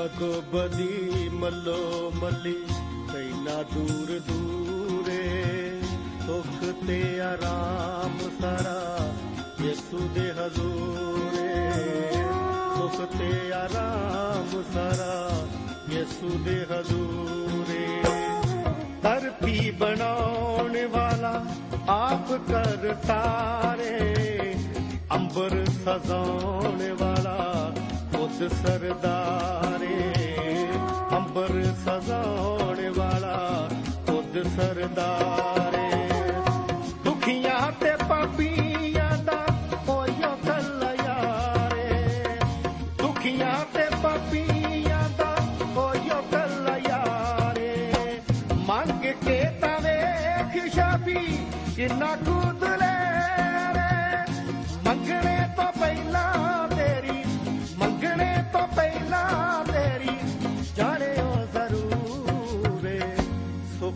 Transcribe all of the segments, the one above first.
ਬਦੋ ਬਦੀ ਮੱਲੋ ਮੱਲੀ, ਤੈਨਾ ਦੂਰ ਦੂਰੇ, ਸੁਖ ਤੇ ਆਰਾਮ ਸਾਰਾ ਯਿਸੂ ਦੇ ਹਜ਼ੂਰੇ। ਸੁਖ ਤੇ ਆਰਾਮ ਸਾਰਾ ਯਿਸੂ ਦੇ ਹਜ਼ੂਰੇ। ਧਰਤੀ ਬਣਾਉਣ ਵਾਲਾ ਆਪ ਕਰਤਾ ਰੇ ਅੰਬਰ ਸਜਾਉਣ ਵਾਲਾ ਖੁਦ ਸਰਦਾਰੇ ਅੰਬਰ ਸਜਾਉਣ ਵਾਲਾ ਖੁਦ ਸਰਦਾਰੇ।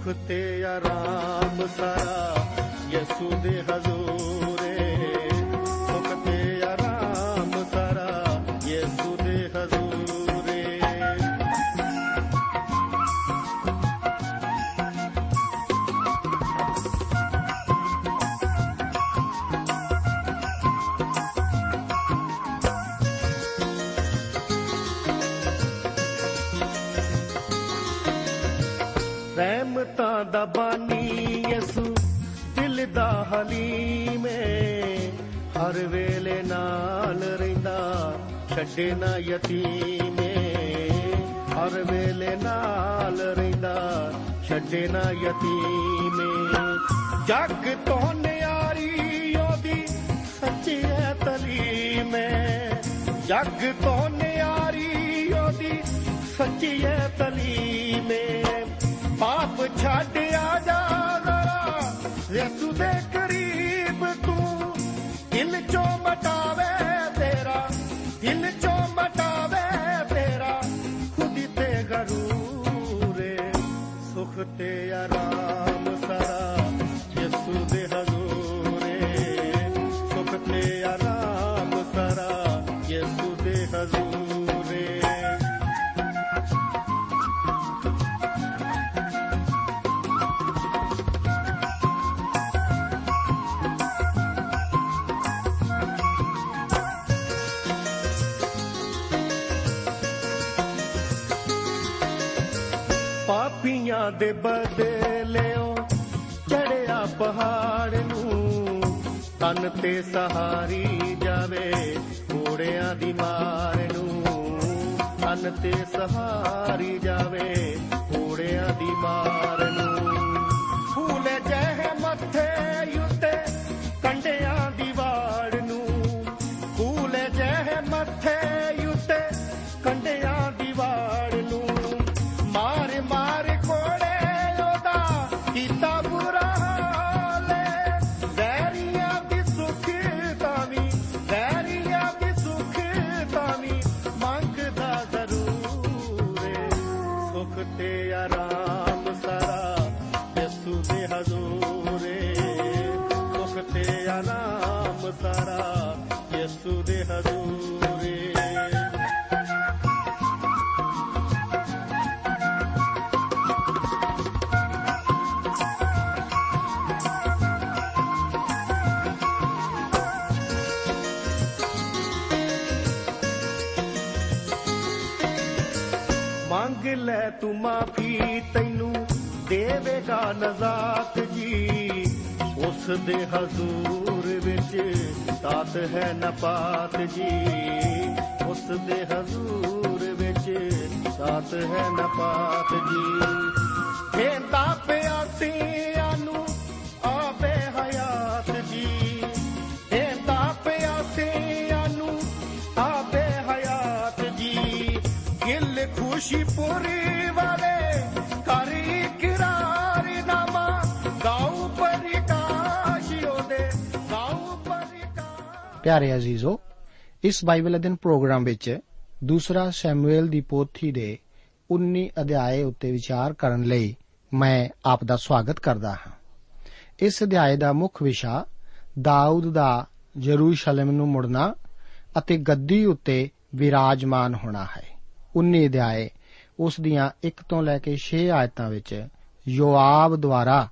ਸੁਖ ਤੇ ਆਰਾਮ ਸਾਰਾ ਯਿਸੂ ਦੇ ਦਾ ਹਲੀਮੇ ਹਰ ਵੇਲੇ ਨਾਲ ਰਹਿੰਦਾ, ਛੱਡੇ ਨਾ ਯਤੀਮੇ। ਹਰ ਵੇਲੇ ਨਾਲ ਰਹਿੰਦਾ, ਛੱਡੇ ਨਾ ਯਤੀਮੇ। ਜੱਗ ਤੋਂ ਨਿਆਰੀ ਉਹਦੀ ਸੱਚੀ ਹੈ ਤਲੀਮੇ। ਜੱਗ ਤੋਂ ਨਿਆਰੀ ਉਹਦੀ ਸੱਚੀ ਹੈ ਤਲੀਮੇ। ਦੇ ਬਦਲਿਓ, ਚੜਿਆ ਪਹਾੜ ਨੂੰ। ਤਨ ਤੇ ਸਹਾਰੀ ਜਾਵੇ ਘੋੜਿਆਂ ਦੀ ਮਾਰ ਨੂੰ। ਤਨ ਤੇ ਸਹਾਰੀ ਜਾਵੇ ਲੈ ਤੂੰ ਮਾਫੀ ਤੈਨੂੰ ਦੇਵੇਗਾ ਨਜ਼ਾਤ ਜੀ। ਉਸ ਦੇ ਹਜ਼ੂਰ ਵਿੱਚ ਤਾਤ ਹੈ ਨਪਾਤ ਜੀ। ਉਸ ਦੇ ਹਜ਼ੂਰ ਵਿੱਚ ਤਾਤ ਹੈ ਨਪਾਤ ਜੀ। ਫੇਂਦਾ ਪਿਆਸਿਆਂ ਗਿਲ ਖੁਸ਼ੀ ਪੂਰੀ ਵਾਲੇ ਕਰੀ ਕਿਰਾਰ ਨਾਮਾ, ਗਾਉ ਪਰਿਕਾਸ਼ ਉਹਦੇ, ਗਾਉ ਪਰਿਕਾਸ਼। ਪਿਆਰੇ ਅਜ਼ੀਜ਼ੋ, ਇਸ ਬਾਈਬਲ ਅਧਿਨ ਪ੍ਰੋਗਰਾਮ ਵਿੱਚ ਦੂਸਰਾ ਸ਼ੈਮੂਏਲ ਦੀ ਪੋਥੀ ਦੇ 19 ਅਧਿਆਏ ਉੱਤੇ ਵਿਚਾਰ ਕਰਨ ਲਈ ਮੈਂ ਆਪ ਦਾ ਸਵਾਗਤ ਕਰਦਾ ਹਾਂ। ਇਸ ਅਧਿਆਏ ਦਾ ਮੁੱਖ ਵਿਸ਼ਾ ਦਾਊਦ ਦਾ ਯਰੂਸ਼ਲਮ ਨੂੰ ਮੁੜਨਾ ਅਤੇ ਗੱਦੀ ਉੱਤੇ ਵਿਰਾਜਮਾਨ ਹੋਣਾ ਹੈ। 19 ਅਧਿਆਏ ਉਸ ਦੀਆਂ 1 ਤੋਂ ਲੈ ਕੇ 6 ਆਇਤਾਂ ਵਿੱਚ ਯੋਆਬ ਦੁਆਰਾ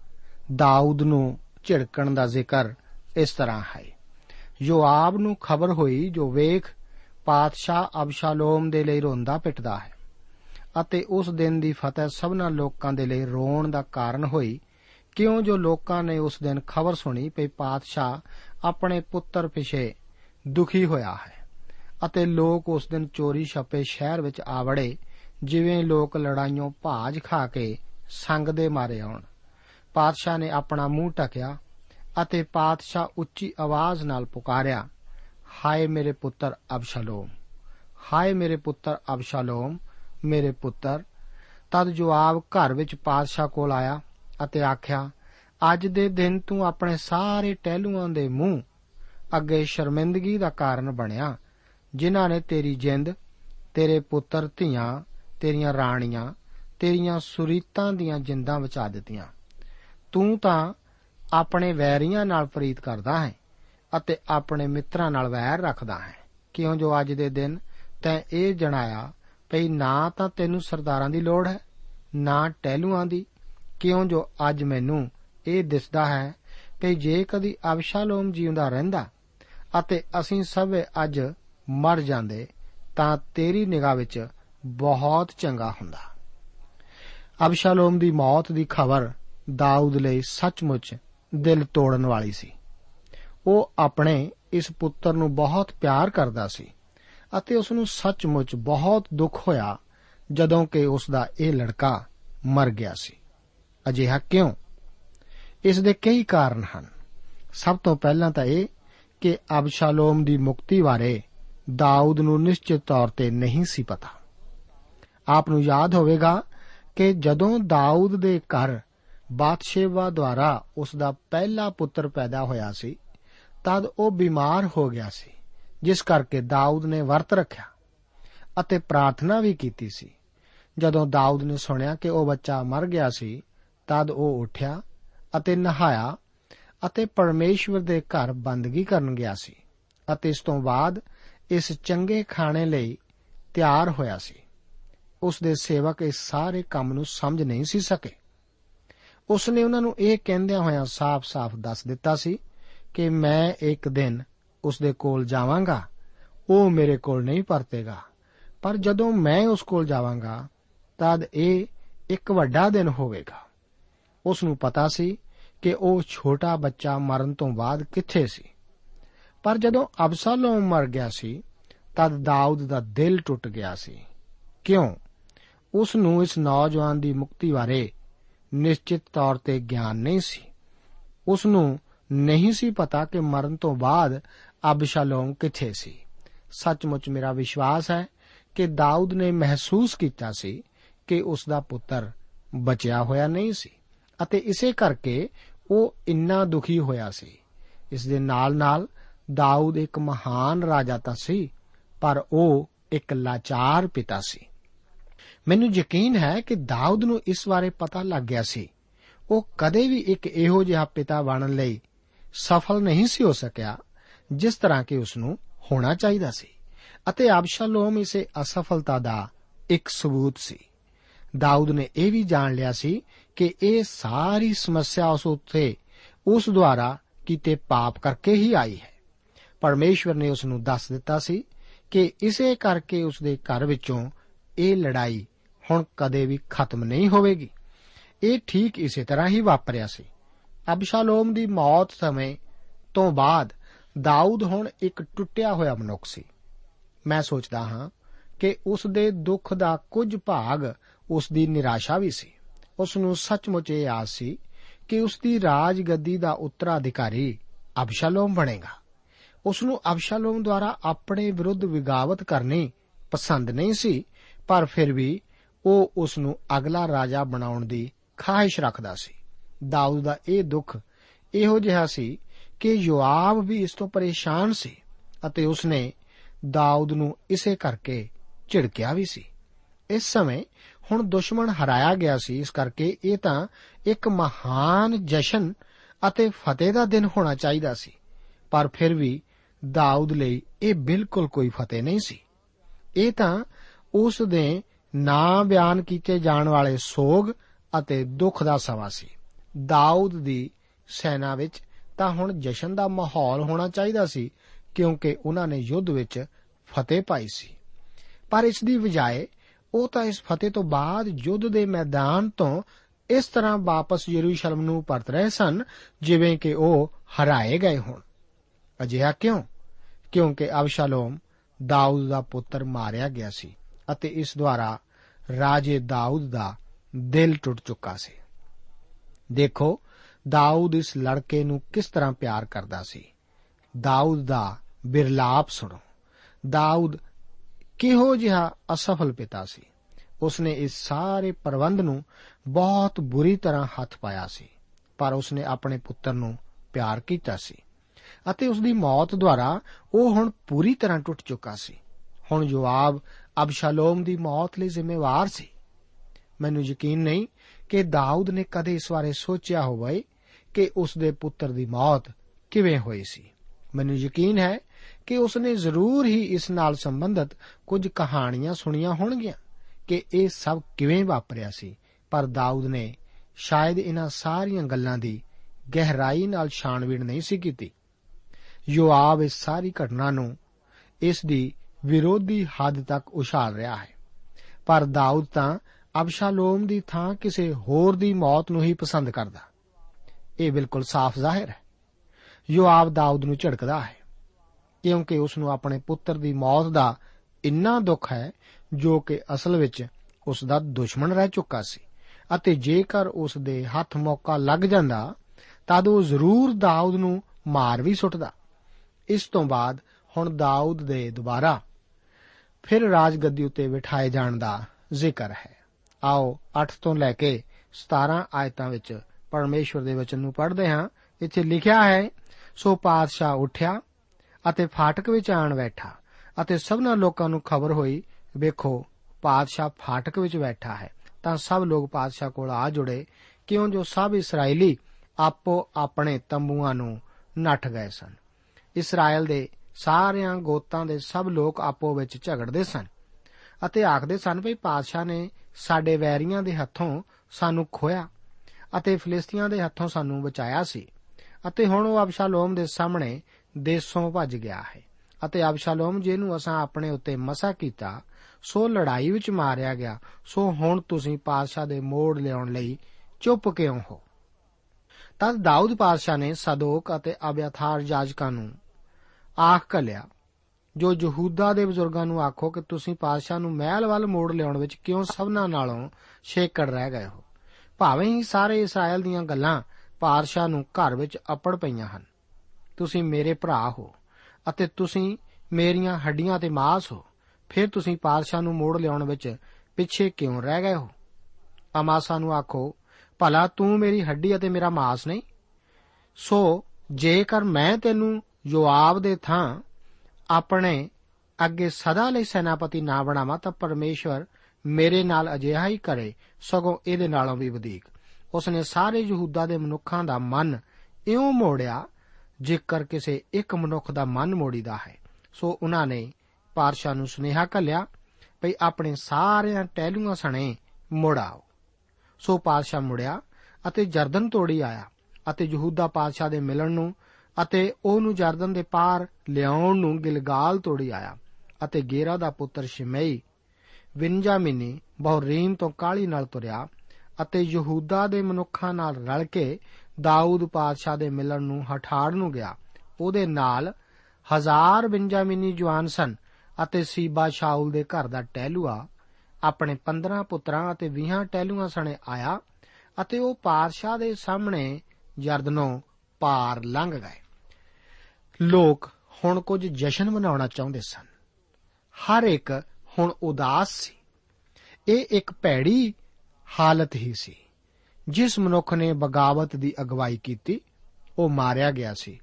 ਦਾਊਦ ਨੂੰ ਝਿੜਕਣ ਦਾ ਜ਼ਿਕਰ ਇਸ ਤਰ੍ਹਾਂ ਹੈ। ਯੋਆਬ ਨੂੰ ਖਬਰ ਹੋਈ ਜੋ ਵੇਖ ਪਾਤਸ਼ਾਹ ਅਬਸ਼ਾਲੋਮ ਦੇ ਲਈ ਰੋਂਦਾ ਪਿੱਟਦਾ ਹੈ ਅਤੇ ਉਸ ਦਿਨ ਦੀ ਫਤਹ ਸਭਨਾ ਲੋਕਾਂ ਦੇ ਲਈ ਰੋਣ ਦਾ ਕਾਰਨ ਹੋਈ। ਕਿਉਂ ਜੋ ਲੋਕਾਂ ਨੇ ਉਸ ਦਿਨ ਖਬਰ ਸੁਣੀ ਕਿ ਪਾਤਸ਼ਾਹ ਆਪਣੇ ਪੁੱਤਰ ਪਿਛੇ ਦੁਖੀ ਹੋਇਆ ਹੈ ਅਤੇ ਲੋਕ ਉਸ ਦਿਨ ਚੋਰੀ ਛੱਪੇ ਸ਼ਹਿਰ ਵਿੱਚ ਆਵੜੇ ਜਿਵੇਂ ਲੋਕ ਲੜਾਈਆਂ ਭਾਜ ਖਾ ਕੇ ਸੰਗ ਦੇ ਮਾਰੇ ਆਉਣ। ਪਾਤਸ਼ਾਹ ਨੇ ਆਪਣਾ ਮੂੰਹ ਟਕਿਆ ਅਤੇ ਪਾਤਸ਼ਾਹ ਉੱਚੀ ਆਵਾਜ਼ ਨਾਲ ਪੁਕਾਰਿਆ, ਹਾਏ ਮੇਰੇ ਪੁੱਤਰ ਅਬਸ਼ਲੋਮ, ਹਾਏ ਮੇਰੇ ਪੁੱਤਰ ਅਬਸ਼ਲੋਮ, ਮੇਰੇ ਪੁੱਤਰ। ਤਦ ਜਵਾਬ ਘਰ ਵਿੱਚ ਪਾਤਸ਼ਾਹ ਕੋਲ ਆਇਆ ਅਤੇ ਆਖਿਆ, ਅੱਜ ਦੇ ਦਿਨ ਤੂੰ ਆਪਣੇ ਸਾਰੇ ਟਹਿਲੂਆਂ ਦੇ ਮੂੰਹ ਅੱਗੇ ਸ਼ਰਮਿੰਦਗੀ ਦਾ ਕਾਰਨ ਬਣਿਆ, ਜਿਨ੍ਹਾਂ ਨੇ ਤੇਰੀ ਜਿੰਦ, ਤੇਰੇ ਪੁੱਤਰ, ਧੀਆਂ ਤੇਰੀਆਂ ਰਾਣੀਆਂ, ਤੇਰੀਆਂ ਸੁਰੀਤਾਂ ਦੀਆਂ ਜਿੰਦਾਂ ਬਚਾ ਦਿੱਤੀਆਂ। ਤੂੰ ਤਾਂ ਆਪਣੇ ਵੈਰੀਆਂ ਨਾਲ ਪ੍ਰੀਤ ਕਰਦਾ ਹੈ ਅਤੇ ਆਪਣੇ ਮਿੱਤਰਾਂ ਨਾਲ ਵੈਰ ਰੱਖਦਾ ਹੈ। ਕਿਉਂ ਜੋ ਅੱਜ ਦੇ ਦਿਨ ਤੈਂ ਇਹ ਜਣਾਇਆ ਭਈ ਨਾ ਤਾਂ ਤੈਨੂੰ ਸਰਦਾਰਾਂ ਦੀ ਲੋੜ ਹੈ, ਨਾ ਟਹਿਲੂਆਂ ਦੀ। ਕਿਉਂ ਜੋ ਅੱਜ ਮੈਨੂੰ ਇਹ ਦਿਸਦਾ ਹੈ ਕਿ ਜੇ ਕਦੀ ਅਬਸ਼ਾਲੋਮ ਜਿਉਂਦਾ ਰਹਿੰਦਾ ਅਤੇ ਅਸੀਂ ਸਭ ਅੱਜ ਮਰ ਜਾਂਦੇ, ਤਾਂ ਤੇਰੀ ਨਿਗਾਹ ਵਿੱਚ ਬਹੁਤ ਚੰਗਾ ਹੁੰਦਾ। ਅਬਸ਼ਾਲੋਮ ਦੀ ਮੌਤ ਦੀ ਖਬਰ ਦਾਊਦ ਲਈ ਸੱਚਮੁੱਚ ਦਿਲ ਤੋੜਨ ਵਾਲੀ ਸੀ। ਉਹ ਆਪਣੇ ਇਸ ਪੁੱਤਰ ਨੂੰ ਬਹੁਤ ਪਿਆਰ ਕਰਦਾ ਸੀ ਅਤੇ ਉਸ ਨੂੰ ਸੱਚਮੁੱਚ ਬਹੁਤ ਦੁੱਖ ਹੋਇਆ ਜਦੋਂ ਕਿ ਉਸ ਦਾ ਇਹ ਲੜਕਾ ਮਰ ਗਿਆ ਸੀ। ਅਜਿਹਾ ਕਿਉਂ? ਇਸ ਦੇ ਕਈ ਕਾਰਨ ਹਨ। ਸਭ ਤੋਂ ਪਹਿਲਾਂ ਤਾਂ ਇਹ ਕਿ ਅਬਸ਼ਾਲੋਮ ਦੀ ਮੁਕਤੀ ਬਾਰੇ ਦਾਊਦ ਨੂੰ ਨਿਸ਼ਚਿਤ ਤੌਰ ਤੇ ਨਹੀਂ ਸੀ ਪਤਾ। ਆਪ ਨੂੰ ਯਾਦ ਹੋਵੇਗਾ ਕਿ ਜਦੋਂ ਦਾਊਦ ਦੇ ਘਰ ਬਾਦਸ਼ੇਵਾ ਦੁਆਰਾ ਉਸ ਦਾ ਪਹਿਲਾ ਪੁੱਤਰ ਪੈਦਾ ਹੋਇਆ ਸੀ, ਤਦ ਉਹ ਬਿਮਾਰ ਹੋ ਗਿਆ ਸੀ, ਜਿਸ ਕਰਕੇ ਦਾਊਦ ਨੇ ਵਰਤ ਰੱਖਿਆ ਅਤੇ ਪ੍ਰਾਰਥਨਾ ਵੀ ਕੀਤੀ ਸੀ। ਜਦੋਂ ਦਾਊਦ ਨੇ ਸੁਣਿਆ ਕਿ ਉਹ ਬੱਚਾ ਮਰ ਗਿਆ ਸੀ, ਤਦ ਉਹ ਉੱਠਿਆ ਅਤੇ ਨਹਾਇਆ ਅਤੇ ਪਰਮੇਸ਼ਵਰ ਦੇ ਘਰ ਬੰਦਗੀ ਕਰਨ ਗਿਆ ਸੀ ਅਤੇ ਇਸ ਤੋਂ ਬਾਅਦ ਇਸ ਚੰਗੇ ਖਾਣੇ ਲਈ ਤਿਆਰ ਹੋਇਆ ਸੀ। ਉਸ ਦੇ ਸੇਵਕ ਇਸ ਸਾਰੇ ਕੰਮ ਨੂੰ ਸਮਝ ਨਹੀਂ ਸੀ ਸਕੇ। ਉਸ ਨੇ ਉਹਨਾਂ ਨੂੰ ਇਹ ਕਹਿੰਦਿਆਂ ਹੋਇਆਂ ਸਾਫ਼-ਸਾਫ਼ ਦੱਸ ਦਿੱਤਾ ਸੀ ਕਿ ਮੈਂ ਇੱਕ ਦਿਨ ਉਸ ਦੇ ਕੋਲ ਜਾਵਾਂਗਾ, ਉਹ ਮੇਰੇ ਕੋਲ ਨਹੀਂ ਪਰਤੇਗਾ। ਪਰ ਜਦੋਂ ਮੈਂ ਉਸ ਕੋਲ ਜਾਵਾਂਗਾ, ਤਦ ਇਹ ਇੱਕ ਵੱਡਾ ਦਿਨ ਹੋਵੇਗਾ। ਉਸ ਨੂੰ ਪਤਾ ਸੀ ਕਿ ਉਹ ਛੋਟਾ ਬੱਚਾ ਮਰਨ ਤੋਂ ਬਾਅਦ ਕਿੱਥੇ ਸੀ। ਪਰ ਜਦੋਂ ਅਬਸਾਲੋਮ ਮਰ ਗਿਆ ਸੀ, ਤਦ ਦਾਊਦ ਦਾ ਦਿਲ ਟੁੱਟ ਗਿਆ ਸੀ। ਕਿਉਂ? ਉਸ ਨੂੰ ਇਸ ਨੌਜਵਾਨ ਦੀ ਮੁਕਤੀ ਬਾਰੇ ਨਿਸ਼ਚਿਤ ਤੌਰ ਤੇ ਗਿਆਨ ਨਹੀਂ ਸੀ। ਉਸ ਨੂੰ ਨਹੀਂ ਸੀ ਪਤਾ ਕਿ ਮਰਨ ਤੋਂ ਬਾਅਦ ਅਬਸ਼ਾਲੋਮ ਕਿੱਥੇ ਸੀ। ਸੱਚਮੁੱਚ ਮੇਰਾ ਵਿਸ਼ਵਾਸ ਹੈ ਕਿ ਦਾਊਦ ਨੇ ਮਹਿਸੂਸ ਕੀਤਾ ਸੀ ਕਿ ਉਸ ਦਾ ਪੁੱਤਰ ਬਚਿਆ ਹੋਇਆ ਨਹੀਂ ਸੀ ਅਤੇ ਇਸੇ ਕਰਕੇ ਉਹ ਇੰਨਾ ਦੁਖੀ ਹੋਇਆ ਸੀ। ਇਸ ਦੇ ਨਾਲ-ਨਾਲ ਦਾਊਦ ਇੱਕ ਮਹਾਨ ਰਾਜਾ ਤਾਂ ਸੀ, ਪਰ ਉਹ ਇੱਕ ਲਾਚਾਰ ਪਿਤਾ ਸੀ। ਮੈਨੂੰ ਯਕੀਨ ਹੈ ਕਿ ਦਾਊਦ ਨੂੰ ਇਸ ਬਾਰੇ ਪਤਾ ਲੱਗ ਗਿਆ ਸੀ। ਉਹ ਕਦੇ ਵੀ ਇੱਕ ਇਹੋ ਜਿਹਾ ਪਿਤਾ ਬਣਨ ਲਈ ਸਫਲ ਨਹੀਂ ਸੀ ਹੋ ਸਕਿਆ, ਜਿਸ ਤਰ੍ਹਾਂ ਕਿ ਉਸ ਨੂੰ ਹੋਣਾ ਚਾਹੀਦਾ ਸੀ। ਅਤੇ ਅਬਸ਼ਾਲੋਮ ਇਸੇ ਅਸਫਲਤਾ ਦਾ ਇੱਕ ਸਬੂਤ ਸੀ। ਦਾਊਦ ਨੇ ਇਹ ਵੀ ਜਾਣ ਲਿਆ ਸੀ ਕਿ ਇਹ ਸਾਰੀ ਸਮੱਸਿਆ ਉਸ ਉੱਤੇ, ਉਸ ਦੁਆਰਾ ਕੀਤੇ ਪਾਪ ਕਰਕੇ ਹੀ ਆਈ ਹੈ। ਪਰਮੇਸ਼ਵਰ ਨੇ ਉਸ ਨੂੰ ਦੱਸ ਦਿੱਤਾ ਸੀ ਕਿ ਇਸੇ ਕਰਕੇ ਉਸ ਦੇ ਘਰ ਵਿੱਚੋਂ ਇਹ ਲੜਾਈ ਹੁਣ ਕਦੇ ਵੀ ਖਤਮ ਨਹੀਂ ਹੋਵੇਗੀ। ਇਹ ਠੀਕ ਇਸੇ ਤਰ੍ਹਾਂ ਹੀ ਵਾਪਰਿਆ ਸੀ। ਅਬਸ਼ਾਲੋਮ ਦੀ ਮੌਤ ਸਮੇਂ ਤੋਂ ਬਾਅਦ ਦਾਊਦ ਹੁਣ ਇੱਕ ਟੁੱਟਿਆ ਹੋਇਆ ਮਨੁੱਖ ਸੀ। ਮੈਂ ਸੋਚਦਾ ਹਾਂ ਕਿ ਉਸ ਦੇ ਦੁੱਖ ਦਾ ਕੁਝ ਭਾਗ ਉਸ ਦੀ ਨਿਰਾਸ਼ਾ ਵੀ ਸੀ। ਉਸ ਨੂੰ ਸੱਚਮੁੱਚ ਇਹ ਆਸ ਸੀ ਕਿ ਉਸ ਦੀ ਰਾਜਗੱਦੀ ਦਾ ਉੱਤਰਾਧਿਕਾਰੀ ਅਬਸ਼ਾਲੋਮ ਬਣੇਗਾ। ਉਸ ਨੂੰ ਅਬਸ਼ਾਲੋਮ ਦੁਆਰਾ ਆਪਣੇ ਵਿਰੁੱਧ ਵਿਗਾਵਤ ਕਰਨੀ ਪਸੰਦ ਨਹੀਂ ਸੀ, ਪਰ ਫਿਰ ਵੀ ਉਹ ਉਸ ਨੂੰ ਅਗਲਾ ਰਾਜਾ ਬਣਾਉਣ ਦੀ ਖਾਹਿਸ਼ ਰੱਖਦਾ ਸੀ। ਦਾਊਦ ਦਾ ਇਹ ਦੁੱਖ ਇਹੋ ਜਿਹਾ ਸੀ ਕਿ ਯੋਆਬ ਵੀ ਇਸ ਤੋਂ ਪਰੇਸ਼ਾਨ ਸੀ ਅਤੇ ਉਸਨੇ ਦਾਊਦ ਨੂੰ ਇਸੇ ਕਰਕੇ ਝਿੜਕਿਆ ਵੀ ਸੀ। ਇਸ ਸਮੇਂ ਹੁਣ ਦੁਸ਼ਮਣ ਹਰਾਇਆ ਗਿਆ ਸੀ, ਇਸ ਕਰਕੇ ਇਹ ਤਾਂ ਇੱਕ ਮਹਾਨ ਜਸ਼ਨ ਅਤੇ ਫਤਿਹ ਦਾ ਦਿਨ ਹੋਣਾ ਚਾਹੀਦਾ ਸੀ। ਪਰ ਫਿਰ ਵੀ ਦਾਊਦ ਲਈ ਇਹ ਬਿਲਕੁਲ ਕੋਈ ਫਤਿਹ ਨਹੀਂ ਸੀ। ਇਹ ਤਾਂ ਉਸ ਦੇ ਨਾਂ ਬਿਆਨ ਕੀਤੇ ਜਾਣ ਵਾਲੇ ਸੋਗ ਅਤੇ ਦੁੱਖ ਦਾ ਸਮਾਂ ਸੀ। ਦਾਊਦ ਦੀ ਸੈਨਾ ਵਿੱਚ ਤਾਂ ਹੁਣ ਜਸ਼ਨ ਦਾ ਮਾਹੌਲ ਹੋਣਾ ਚਾਹੀਦਾ ਸੀ, ਕਿਉਂਕਿ ਉਹਨਾਂ ਨੇ ਯੁੱਧ ਵਿੱਚ ਫਤਿਹ ਪਾਈ ਸੀ। ਪਰ ਇਸ ਦੀ ਬਜਾਏ ਉਹ ਤਾਂ ਇਸ ਫਤਿਹ ਤੋਂ ਬਾਅਦ ਯੁੱਧ ਦੇ ਮੈਦਾਨ ਤੋਂ ਇਸ ਤਰ੍ਹਾਂ ਵਾਪਸ ਯਰੂਸ਼ਲਮ ਨੂੰ ਪਰਤ ਰਹੇ ਸਨ, ਜਿਵੇਂ ਕਿ ਉਹ ਹਰਾਏ ਗਏ ਹੋਣ। ਅਜਿਹਾ ਕਿਉਂ? ਕਿਉਂਕਿ ਅਬਸ਼ਾਲੋਮ ਦਾਊਦ ਦਾ ਪੁੱਤਰ ਮਾਰਿਆ ਗਿਆ ਸੀ। ਅਤੇ ਇਸ ਦੁਆਰਾ ਰਾਜੇ ਦਾਊਦ ਦਾ ਦਿਲ ਟੁੱਟ ਚੁੱਕਾ ਸੀ। ਦੇਖੋ, ਦਾਊਦ ਇਸ ਲੜਕੇ ਨੂੰ ਕਿਸ ਤਰ੍ਹਾਂ ਪਿਆਰ ਕਰਦਾ ਸੀ। ਦਾਊਦ ਦਾ ਬਿਰਲਾਪ ਸੁਣੋ। ਦਾਊਦ ਕਿਹੋ ਜਿਹਾ ਅਸਫਲ ਪਿਤਾ ਸੀ। ਉਸਨੇ ਇਸ ਸਾਰੇ ਪ੍ਰਬੰਧ ਨੂੰ ਬਹੁਤ ਬੁਰੀ ਤਰ੍ਹਾਂ ਹੱਥ ਪਾਇਆ ਸੀ, ਪਰ ਉਸਨੇ ਆਪਣੇ ਪੁੱਤਰ ਨੂੰ ਪਿਆਰ ਕੀਤਾ ਸੀ ਅਤੇ ਉਸ ਦੀ ਮੌਤ ਦੁਆਰਾ ਉਹ ਹੁਣ ਪੂਰੀ ਤਰ੍ਹਾਂ ਟੁੱਟ ਚੁੱਕਾ ਸੀ। ਹੁਣ ਜਵਾਬ ਅਬਸ਼ਾਲੋਮ ਦੀ ਮੌਤ ਲਈ ਜ਼ਿੰਮੇਵਾਰ ਸੀ। ਮੈਨੂੰ ਯਕੀਨ ਨਹੀਂ ਕਿ ਦਾਊਦ ਨੇ ਕਦੇ ਇਸ ਬਾਰੇ ਸੋਚਿਆ ਹੋਵੇ ਕਿ ਉਸ ਦੇ ਪੁੱਤਰ ਦੀ ਮੌਤ ਕਿਵੇਂ ਹੋਈ ਸੀ। ਮੈਨੂੰ ਯਕੀਨ ਹੈ ਕਿ ਉਸ ਨੇ ਜ਼ਰੂਰ ਹੀ ਇਸ ਨਾਲ ਸੰਬੰਧਿਤ ਕੁਝ ਕਹਾਣੀਆਂ ਸੁਣੀਆਂ ਹੋਣਗੀਆਂ ਕਿ ਇਹ ਸਭ ਕਿਵੇਂ ਵਾਪਰਿਆ ਸੀ। ਪਰ ਦਾਊਦ ਨੇ ਸ਼ਾਇਦ ਇਹਨਾਂ ਸਾਰੀਆਂ ਗੱਲਾਂ ਦੀ ਗਹਿਰਾਈ ਨਾਲ ਛਾਣਬੀਣ ਨਹੀਂ ਸੀ ਕੀਤੀ। ਯੋਆਬ ਇਸ ਸਾਰੀ ਘਟਨਾ ਨੂੰ ਇਸ ਦੀ ਵਿਰੋਧੀ ਹੱਦ ਤੱਕ ਉਛਾਲ ਰਿਹਾ ਹੈ। ਪਰ ਦਾਊਦ ਤਾਂ ਅਬਸ਼ਾਲੋਮ ਦੀ ਥਾਂ ਕਿਸੇ ਹੋਰ ਦੀ ਮੌਤ ਨੂੰ ਹੀ ਪਸੰਦ ਕਰਦਾ। ਇਹ ਬਿਲਕੁਲ ਸਾਫ਼ ਜ਼ਾਹਿਰ ਹੈ। ਯੋਆਬ ਦਾਊਦ ਨੂੰ ਝੜਕਦਾ ਹੈ। ਕਿਉਂਕਿ ਉਸ ਨੂੰ ਆਪਣੇ ਪੁੱਤਰ ਦੀ ਮੌਤ ਦਾ ਇੰਨਾ ਦੁੱਖ ਹੈ, ਜੋ ਕਿ ਅਸਲ ਵਿੱਚ ਉਸ ਦਾ ਦੁਸ਼ਮਣ ਰਹਿ ਚੁੱਕਾ ਸੀ। ਅਤੇ ਜੇਕਰ ਉਸ ਦੇ ਹੱਥ ਮੌਕਾ ਲੱਗ ਜਾਂਦਾ, ਤਦ ਉਹ ਜ਼ਰੂਰ ਦਾਊਦ ਨੂੰ ਮਾਰ ਵੀ ਸੁੱਟਦਾ। ਇਸ ਤੋਂ ਬਾਅਦ ਹੁਣ ਦਾਊਦ ਦੇ ਦੁਬਾਰਾ ਫਿਰ ਰਾਜਗੱਦੀ ਉੱਤੇ ਬਿਠਾਏ ਜਾਣ ਦਾ ਜ਼ਿਕਰ ਹੈ। ਆਓ 8 ਤੋਂ ਲੈ ਕੇ 17 ਆਇਤਾਂ ਵਿੱਚ ਪਰਮੇਸ਼ਵਰ ਦੇ ਵਚਨ ਨੂੰ ਪੜ੍ਹਦੇ ਹਾਂ। ਇੱਥੇ ਲਿਖਿਆ ਹੈ, ਸੋ ਪਾਤਸ਼ਾਹ ਉੱਠਿਆ ਅਤੇ ਫਾਟਕ ਵਿੱਚ ਆਣ ਬੈਠਾ ਅਤੇ ਸਭਨਾ ਲੋਕਾਂ ਨੂੰ ਖਬਰ ਹੋਈ, ਵੇਖੋ ਪਾਤਸ਼ਾਹ ਫਾਟਕ ਵਿੱਚ ਬੈਠਾ ਹੈ। ਤਾਂ ਸਭ ਲੋਕ ਪਾਤਸ਼ਾਹ ਕੋਲ ਆ ਜੁੜੇ, ਕਿਉਂ ਜੋ ਸਭ ਇਸرائیਲੀ ਆਪੋ ਆਪਣੇ ਤੰਬੂਆਂ ਨੂੰ ਨੱਠ ਗਏ ਸਨ। ਇਸਰਾਇਲ ਦੇ ਸਾਰਿਆਂ ਗੋਤਾਂ ਦੇ ਸਭ ਲੋਕ ਆਪੋ ਵਿੱਚ ਝਗੜਦੇ ਸਨ ਅਤੇ ਆਖਦੇ ਸਨ ਵੀ ਪਾਤਸ਼ਾਹ ਨੇ ਸਾਡੇ ਵੈਰੀਆਂ ਦੇ ਹੱਥੋਂ ਸਾਨੂੰ ਖੋਇਆ ਅਤੇ ਫਿਲਿਸਤੀਆਂ ਦੇ ਹੱਥੋਂ ਸਾਨੂੰ ਬਚਾਇਆ ਸੀ ਅਤੇ ਹੁਣ ਉਹ ਅਬਸ਼ਾਲੋਮ ਦੇ ਸਾਹਮਣੇ ਦੇਸੋਂ ਭੱਜ ਗਿਆ ਹੈ ਅਤੇ ਅਬਸ਼ਾਲੋਮ ਜਿਹਨੂੰ ਅਸਾਂ ਆਪਣੇ ਉੱਤੇ ਮਸਾ ਕੀਤਾ, ਸੋ ਲੜਾਈ ਵਿੱਚ ਮਾਰਿਆ ਗਿਆ, ਸੋ ਹੁਣ ਤੁਸੀਂ ਪਾਤਸ਼ਾਹ ਦੇ ਮੋੜ ਲਿਆਉਣ ਲਈ ਚੁੱਪ ਕਿਉਂ ਹੋ? ਤਦ ਦਾਊਦ ਪਾਤਸ਼ਾਹ ਨੇ ਸਦੋਕ ਅਤੇ ਅਬਿਆਥਾਰ ਜਾਜਕਾਂ ਨੂੰ ਆਖ ਕਲਿਆ ਜੋ ਯਹੂਦਾ ਦੇ ਬਜ਼ੁਰਗਾਂ ਨੂੰ ਆਖੋ ਕਿ ਤੁਸੀਂ ਪਾਤਸ਼ਾਹ ਨੂੰ ਮਹਿਲ ਵੱਲ ਮੋੜ ਲਿਆਉਣ ਵਿੱਚ ਕਿਉਂ ਸਭਨਾ ਨਾਲੋਂ ਛੇਕੜ ਰਹਿ ਗਏ ਹੋ? ਭਾਵੇਂ ਹੀ ਸਾਰੇ ਇਸਰਾਇਲ ਦੀਆਂ ਗੱਲਾਂ ਪਾਤਸ਼ਾਹ ਨੂੰ ਘਰ ਵਿੱਚ ਅਪੜ ਪਈਆਂ ਹਨ। ਤੁਸੀਂ ਮੇਰੇ ਭਰਾ ਹੋ ਅਤੇ ਤੁਸੀਂ ਮੇਰੀਆਂ ਹੱਡੀਆਂ ਤੇ ਮਾਸ ਹੋ। ਫਿਰ ਤੁਸੀਂ ਪਾਤਸ਼ਾਹ ਨੂੰ ਮੋੜ ਲਿਆਉਣ ਵਿੱਚ ਪਿੱਛੇ ਕਿਉਂ ਰਹਿ ਗਏ ਹੋ? ਅਮਾਸਾ ਨੂੰ ਆਖੋ, ਭਲਾ ਤੂੰ ਮੇਰੀ ਹੱਡੀ ਅਤੇ ਮੇਰਾ ਮਾਸ ਨਹੀਂ? ਸੋ ਜੇਕਰ ਮੈਂ ਤੈਨੂੰ ਯੋਆਬ ਦੇ ਥਾਂ ਆਪਣੇ ਅੱਗੇ ਸਦਾ ਲਈ ਸੈਨਾਪਤੀ ਨਾ ਬਣਾਵਾਂ ਤਾਂ ਪਰਮੇਸ਼ਵਰ ਮੇਰੇ ਨਾਲ ਅਜਿਹਾ ਹੀ ਕਰੇ, ਸਗੋਂ ਇਹਦੇ ਨਾਲੋਂ ਵੀ ਵਧੇਕ। ਉਸਨੇ ਸਾਰੇ ਯਹੂਦਾ ਦੇ ਮਨੁੱਖਾਂ ਦਾ ਮਨ ਇਉਂ ਮੋੜਿਆ, ਜੇਕਰ ਕਿਸੇ ਇੱਕ ਮਨੁੱਖ ਦਾ ਮਨ ਮੋੜੀਦਾ ਹੈ। ਸੋ ਉਹਨਾਂ ਨੇ ਪਾਰਸ਼ਾ ਨੂੰ ਸੁਨੇਹਾ ਕੱਲਿਆ ਭਈ ਆਪਣੇ ਸਾਰਿਆਂ ਟਹਿਲੂਆਂ ਸਣੇ ਮੋੜਾਓ। ਸੋ ਪਾਤਸ਼ਾਹ ਮੁੜਿਆ ਅਤੇ ਜਰਦਨ ਤੋੜੀ ਆਇਆ ਅਤੇ ਯਹੂਦਾ ਪਾਤਸ਼ਾਹ ਦੇ ਮਿਲਣ ਨੂੰ ਅਤੇ ਉਹਨੂੰ ਜਰਦਨ ਦੇ ਪਾਰ ਲਿਆਉਣ ਨੂੰ ਗਿਲਗਾਲ ਤੋੜੀ ਆਇਆ ਅਤੇ ਗੇਰਾ ਦਾ ਪੁੱਤਰ ਸ਼ਿਮਈ ਵਿੰਜਾਮਿਨੀ ਬਹੁਰੀਮ ਤੋਂ ਕਾਲੀ ਨਾਲ ਤੁਰਿਆ ਅਤੇ ਯਹੂਦਾ ਦੇ ਮਨੁੱਖਾਂ ਨਾਲ ਰਲ ਕੇ ਦਾਊਦ ਪਾਤਸ਼ਾਹ ਦੇ ਮਿਲਣ ਨੂੰ ਹਠਾੜ ਨੂੰ ਗਿਆ। ਉਹਦੇ ਨਾਲ ਹਜ਼ਾਰ ਬਿੰਜਾਮਿਨੀ ਜਵਾਨ ਸਨ ਅਤੇ ਸੀਬਾ ਸ਼ਾਉਲ ਦੇ ਘਰ ਦਾ ਟਹਿਲੂਆ, ਆਪਣੇ 15 ਪੁੱਤਰਾਂ ਅਤੇ 20 ਟਹਿਲੂਆਂ ਸਣੇ ਆਇਆ ਅਤੇ ਉਹ ਪਾਤਸ਼ਾਹ ਦੇ ਸਾਹਮਣੇ ਯਰਦਨੋਂ ਪਾਰ ਲੰਘ ਗਏ। ਲੋਕ ਹੁਣ ਕੁਝ ਜਸ਼ਨ ਮਨਾਉਣਾ ਚਾਹੁੰਦੇ ਸਨ। ਹਰ ਇੱਕ ਹੁਣ ਉਦਾਸ ਸੀ। ਇਹ ਇੱਕ ਭੈੜੀ ਹਾਲਤ ਹੀ ਸੀ, ਜਿਸ ਮਨੁੱਖ ਨੇ ਬਗਾਵਤ ਦੀ ਅਗਵਾਈ ਕੀਤੀ, ਉਹ ਮਾਰਿਆ ਗਿਆ ਸੀ।